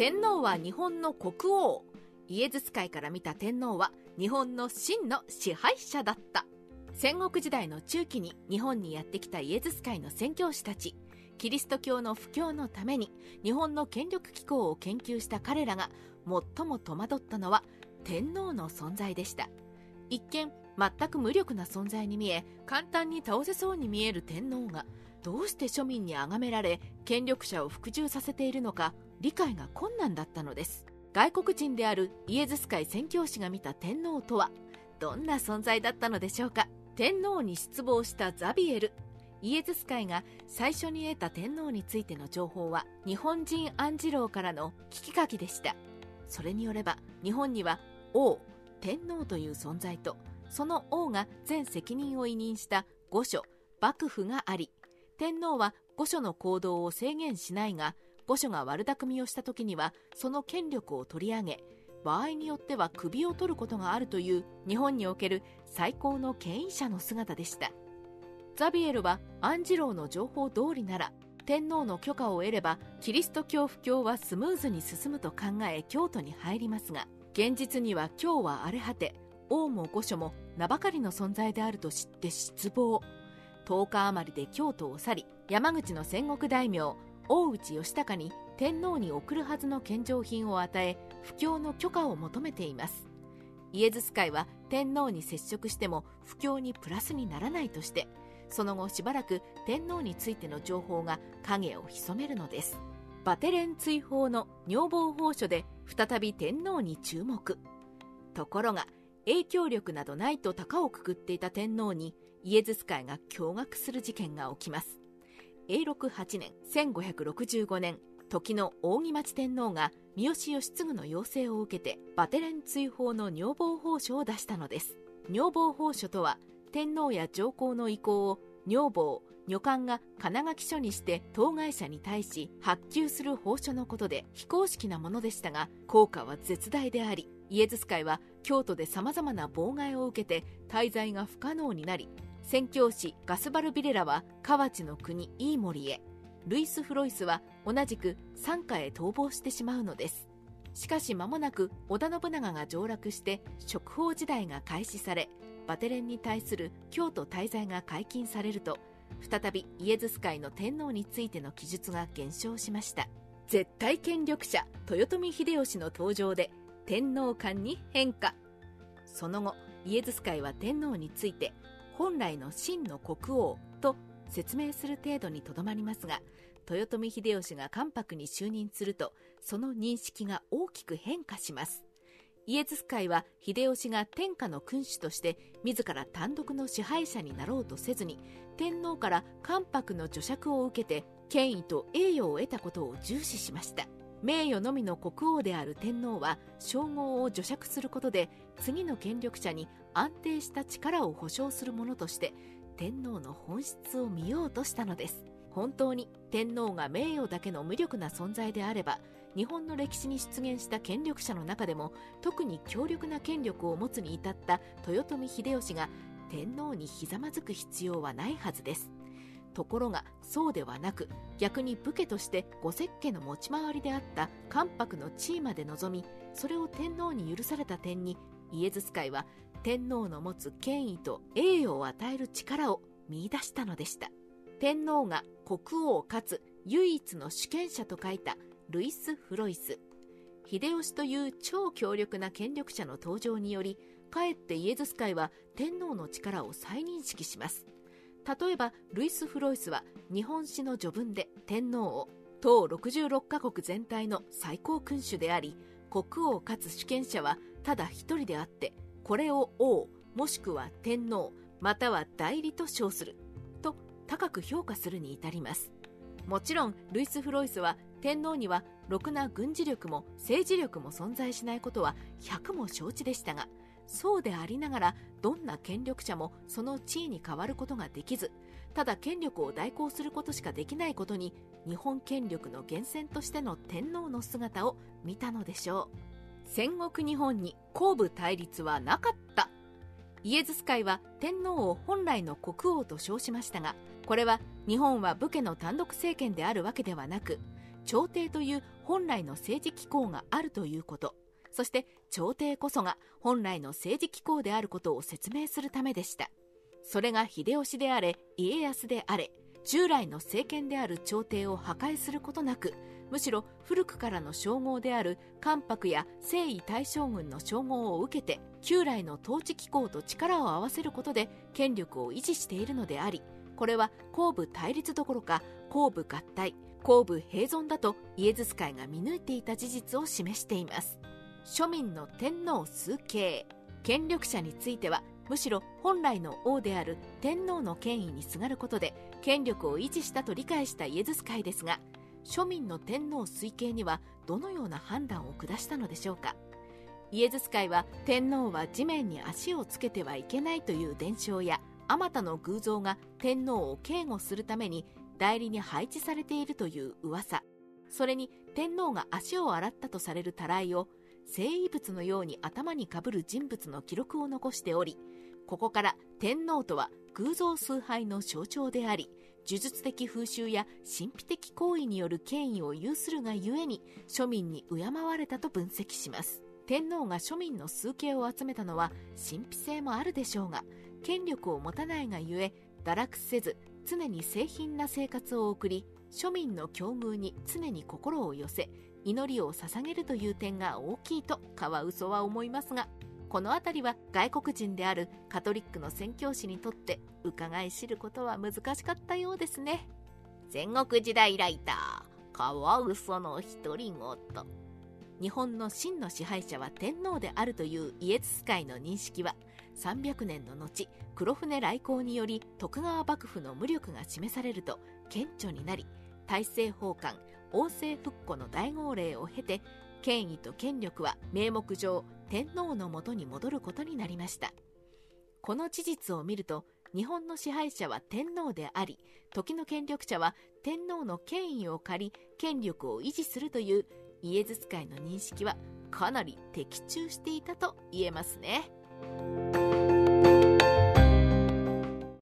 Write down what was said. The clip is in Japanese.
天皇は日本の国王。イエズス会から見た天皇は日本の真の支配者だった。戦国時代の中期に日本にやってきたイエズス会の宣教師たち。キリスト教の布教のために日本の権力機構を研究した彼らが最も戸惑ったのは天皇の存在でした。一見全く無力な存在に見え簡単に倒せそうに見える天皇がどうして庶民に崇められ権力者を服従させているのか理解が困難だったのです。外国人であるイエズス会宣教師が見た天皇とはどんな存在だったのでしょうか。天皇に失望したザビエル。イエズス会が最初に得た天皇についての情報は日本人安次郎からの聞き書きでした。それによれば日本には王天皇という存在とその王が全責任を委任した御所幕府があり天皇は御所の行動を制限しないが御所が悪巧みをした時にはその権力を取り上げ場合によっては首を取ることがあるという日本における最高の権威者の姿でした。ザビエルはアンジローの情報通りなら天皇の許可を得ればキリスト教布教はスムーズに進むと考え京都に入りますが現実には今日は荒れ果て王も御所も名ばかりの存在であると知って失望。10日余りで京都を去り山口の戦国大名大内義高に天皇に送るはずの献上品を与え布教の許可を求めています。イエズス会は天皇に接触しても布教にプラスにならないとしてその後しばらく天皇についての情報が影を潜めるのです。バテレン追放の女房法書で再び天皇に注目。ところが影響力などないと高をくくっていた天皇にイエズス会が驚愕する事件が起きます。永禄8年1565年時の扇町天皇が三好義継の要請を受けてバテレン追放の女房法書を出したのです。女房法書とは天皇や上皇の意向を女房女官が金書き書にして当該者に対し発給する法書のことで非公式なものでしたが効果は絶大でありイエズス会は京都で様々な妨害を受けて滞在が不可能になり宣教師ガスバル・ビレラは河内の国イーモリへ。ルイス・フロイスは同じく傘下へ逃亡してしまうのです。しかし間もなく織田信長が上洛して食法時代が開始されバテレンに対する京都滞在が解禁されると再びイエズス会の天皇についての記述が減少しました。絶対権力者豊臣秀吉の登場で天皇観に変化。その後イエズス会は天皇について本来の真の国王と説明する程度にとどまりますが豊臣秀吉が関白に就任するとその認識が大きく変化します。イエズス会は秀吉が天下の君主として自ら単独の支配者になろうとせずに天皇から関白の助爵を受けて権威と栄誉を得たことを重視しました。名誉のみの国王である天皇は称号を除爵することで次の権力者に安定した力を保障するものとして天皇の本質を見ようとしたのです。本当に天皇が名誉だけの無力な存在であれば日本の歴史に出現した権力者の中でも特に強力な権力を持つに至った豊臣秀吉が天皇にひざまずく必要はないはずです。ところがそうではなく逆に武家として御石家の持ち回りであった関白の地位まで望みそれを天皇に許された点にイエズス会は天皇の持つ権威と栄誉を与える力を見出したのでした。天皇が国王かつ唯一の主権者と書いたルイス・フロイス。秀吉という超強力な権力者の登場によりかえってイエズス会は天皇の力を再認識します。例えばルイス・フロイスは日本史の序文で天皇を当66カ国全体の最高君主であり国王かつ主権者はただ一人であってこれを王もしくは天皇または代理と称すると高く評価するに至ります。もちろんルイス・フロイスは天皇にはろくな軍事力も政治力も存在しないことは100も承知でしたがそうでありながらどんな権力者もその地位に変わることができずただ権力を代行することしかできないことに日本権力の源泉としての天皇の姿を見たのでしょう。戦国日本に後部対立はなかった。イエズス会は天皇を本来の国王と称しましたがこれは日本は武家の単独政権であるわけではなく朝廷という本来の政治機構があるということ。そして朝廷こそが本来の政治機構であることを説明するためでした。それが秀吉であれ家康であれ従来の政権である朝廷を破壊することなくむしろ古くからの称号である関白や征夷大将軍の称号を受けて旧来の統治機構と力を合わせることで権力を維持しているのでありこれは後部対立どころか後部合体後部併存だとイエズス会が見抜いていた事実を示しています。庶民の天皇崇敬。権力者についてはむしろ本来の王である天皇の権威にすがることで権力を維持したと理解したイエズス会ですが庶民の天皇推計にはどのような判断を下したのでしょうか。イエズス会は天皇は地面に足をつけてはいけないという伝承やあまたの偶像が天皇を警護するために代理に配置されているという噂。それに天皇が足を洗ったとされるたらいを聖遺物のように頭にかぶる人物の記録を残しておりここから天皇とは偶像崇拝の象徴であり呪術的風習や神秘的行為による権威を有するがゆえに庶民に敬われたと分析します。天皇が庶民の崇敬を集めたのは神秘性もあるでしょうが権力を持たないがゆえ堕落せず常に清貧な生活を送り庶民の境遇に常に心を寄せ祈りを捧げるという点が大きいとカワウソは思いますがこの辺りは外国人であるカトリックの宣教師にとって伺い知ることは難しかったようですね。戦国時代ライターカワウソの独り言。日本の真の支配者は天皇であるというイエズス会の認識は300年の後黒船来航により徳川幕府の無力が示されると顕著になり大政奉還王政復古の大号令を経て権威と権力は名目上天皇のもとに戻ることになりましたこの事実を見ると日本の支配者は天皇であり時の権力者は天皇の権威を借り権力を維持するというイエズス会の認識はかなり的中していたと言えますね。